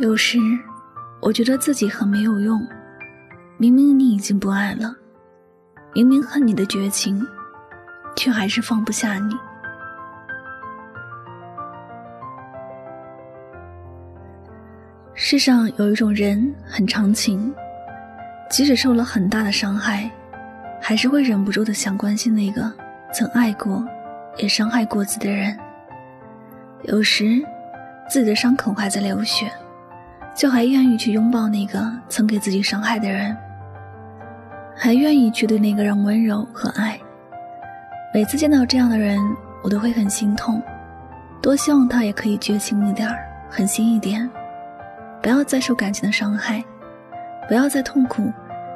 有时，我觉得自己很没有用。明明你已经不爱了，明明恨你的绝情，却还是放不下你。世上有一种人很长情，即使受了很大的伤害，还是会忍不住的想关心那个曾爱过，也伤害过自己的人。有时，自己的伤口还在流血。就还愿意去拥抱那个曾给自己伤害的人，还愿意去对那个人温柔和爱。每次见到这样的人，我都会很心痛，多希望他也可以绝情一点儿，狠心一点，不要再受感情的伤害，不要再痛苦，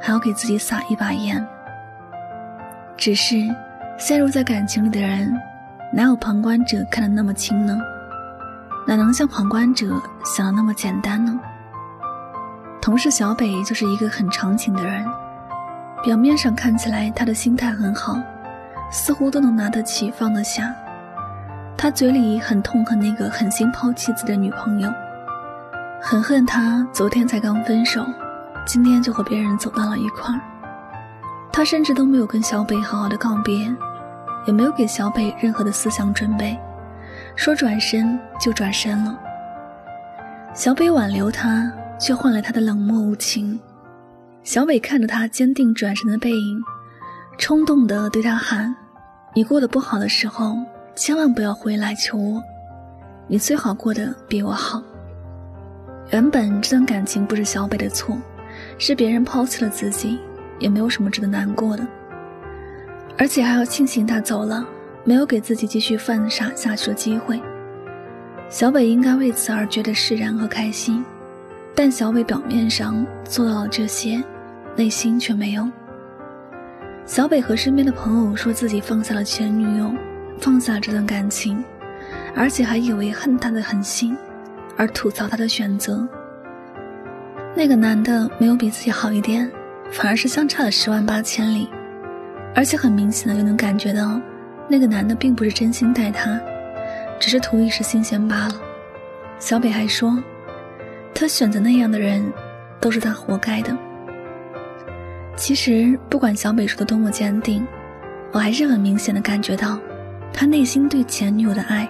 还要给自己撒一把盐。只是，陷入在感情里的人，哪有旁观者看得那么清呢？哪能像旁观者想的那么简单呢？同事小北就是一个很长情的人，表面上看起来他的心态很好，似乎都能拿得起放得下。他嘴里很痛恨那个狠心抛弃自己的女朋友，很恨他昨天才刚分手，今天就和别人走到了一块儿。他甚至都没有跟小北好好的告别，也没有给小北任何的思想准备。说转身就转身了，小北挽留他，却换来他的冷漠无情。小北看着他坚定转身的背影，冲动的对他喊：“你过得不好的时候，千万不要回来求我，你最好过得比我好。”原本这段感情不是小北的错，是别人抛弃了自己，也没有什么值得难过的，而且还要庆幸他走了。没有给自己继续犯傻下去的机会，小北应该为此而觉得释然和开心，但小北表面上做到了这些，内心却没有。小北和身边的朋友说自己放下了前女友，放下这段感情，而且还以为恨他的狠心，而吐槽他的选择。那个男的没有比自己好一点，反而是相差了十万八千里，而且很明显的又能感觉到。那个男的并不是真心待她，只是图一时新鲜罢了。小北还说，他选择那样的人，都是他活该的。其实不管小北说的多么坚定，我还是很明显的感觉到，他内心对前女友的爱。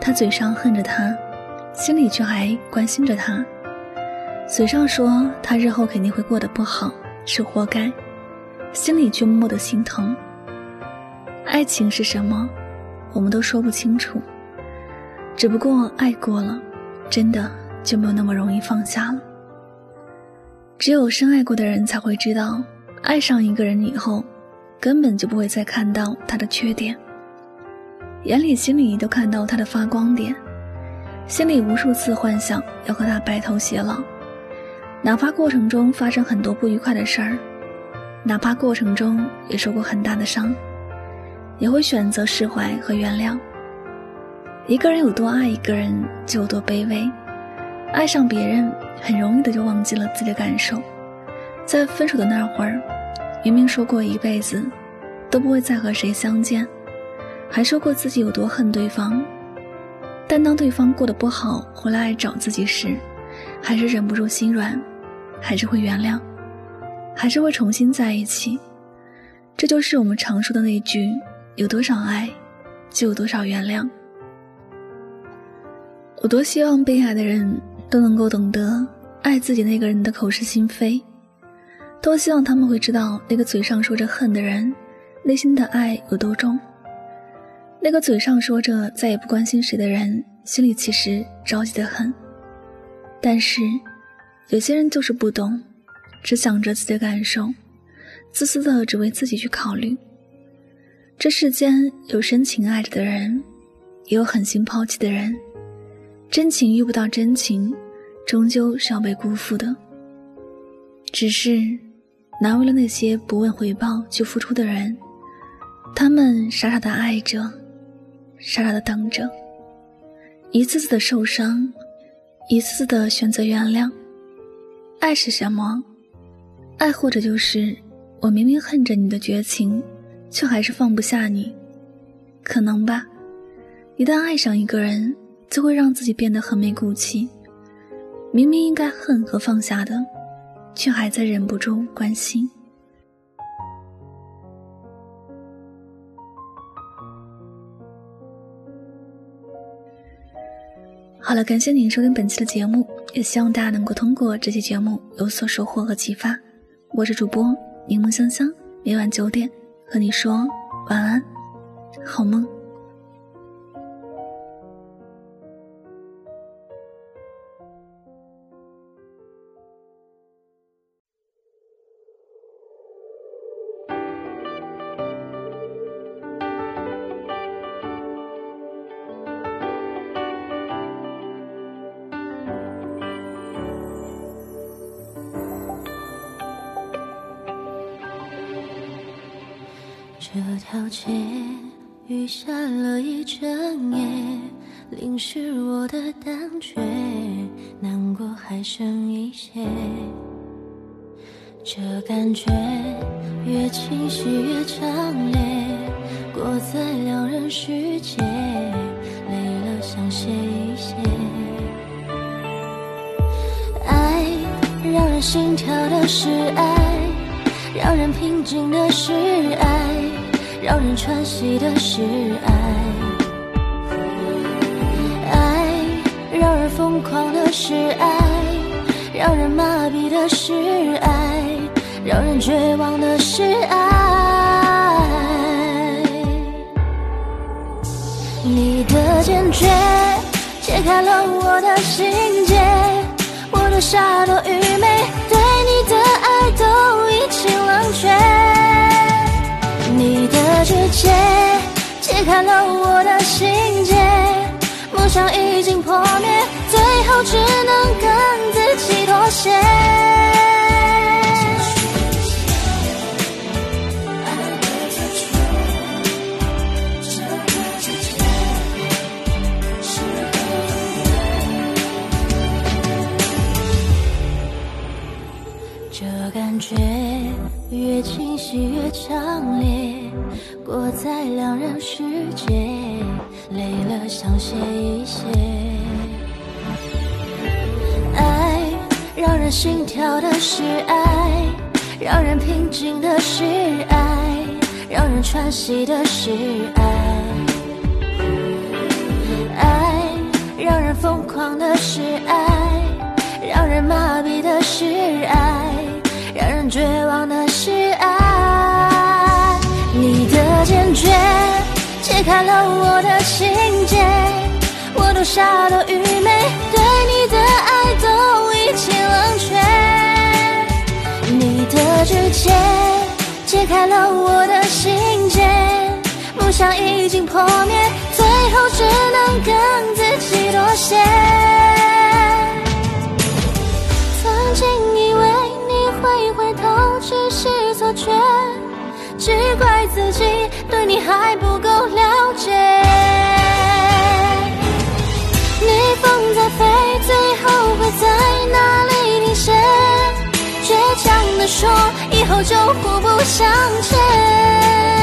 他嘴上恨着她，心里却还关心着她。嘴上说他日后肯定会过得不好，是活该，心里却默默的心疼。爱情是什么，我们都说不清楚。只不过爱过了，真的就没有那么容易放下了。只有深爱过的人才会知道，爱上一个人以后，根本就不会再看到他的缺点，眼里心里都看到他的发光点，心里无数次幻想要和他白头偕老，哪怕过程中发生很多不愉快的事儿，哪怕过程中也受过很大的伤。也会选择释怀和原谅。一个人有多爱一个人，就有多卑微。爱上别人，很容易的就忘记了自己的感受。在分手的那会儿，明明说过一辈子都不会再和谁相见，还说过自己有多恨对方，但当对方过得不好回来找自己时，还是忍不住心软，还是会原谅，还是会重新在一起。这就是我们常说的那句。有多少爱，就有多少原谅。我多希望被爱的人都能够懂得爱自己那个人的口是心非，多希望他们会知道那个嘴上说着恨的人，内心的爱有多重。那个嘴上说着再也不关心谁的人，心里其实着急的很。但是，有些人就是不懂，只想着自己的感受，自私的只为自己去考虑。这世间有深情爱着的人，也有狠心抛弃的人。真情遇不到真情，终究是要被辜负的。只是，难为了那些不问回报就付出的人，他们傻傻的爱着，傻傻的等着，一次次的受伤，一次次的选择原谅。爱是什么？爱或者就是我明明恨着你的绝情。却还是放不下你，可能吧。一旦爱上一个人，就会让自己变得很没骨气，明明应该恨和放下的，却还在忍不住关心。好了，感谢您收听本期的节目，也希望大家能够通过这期节目有所收获和启发。我是主播柠檬香香，每晚九点和你说晚安，好梦。这条街雨下了一整夜，淋湿我的胆怯，难过还剩一些。这感觉越清晰越强烈，过在两人世界，累了想歇一歇。爱让人心跳的是爱，让人平静的是爱。让人喘息的是爱，爱让人疯狂的是爱，让人麻痹的是爱，让人绝望的是爱。你的坚决解开了我的心结，我的傻多愚昧，觉。你的指尖揭开了我的心结，梦想已经破灭，最后只能跟自己妥协。这感觉越清晰越强烈，过在两人世界，累了想歇一歇。爱让人心跳的是爱，让人平静的是爱，让人喘息的是爱。爱让人疯狂的是爱，让人麻痹的是爱，绝望的是爱，你的坚决。解开了我的心结，我多傻多愚昧，对你的爱都已经冷却。你的指尖解开了我的心结，梦想已经破灭，最后只能跟自己妥协。还不够了解。逆风在飞，最后会在哪里停歇？倔强地说，以后就互不相欠。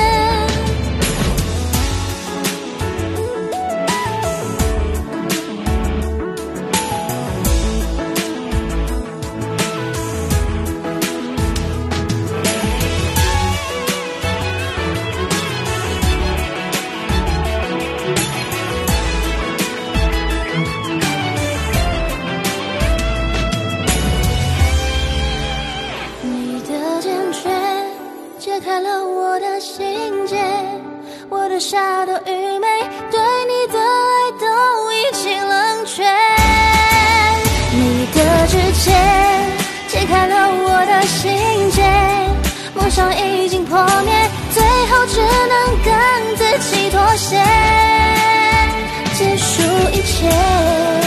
梦想已经破灭，最后只能跟自己妥协，结束一切。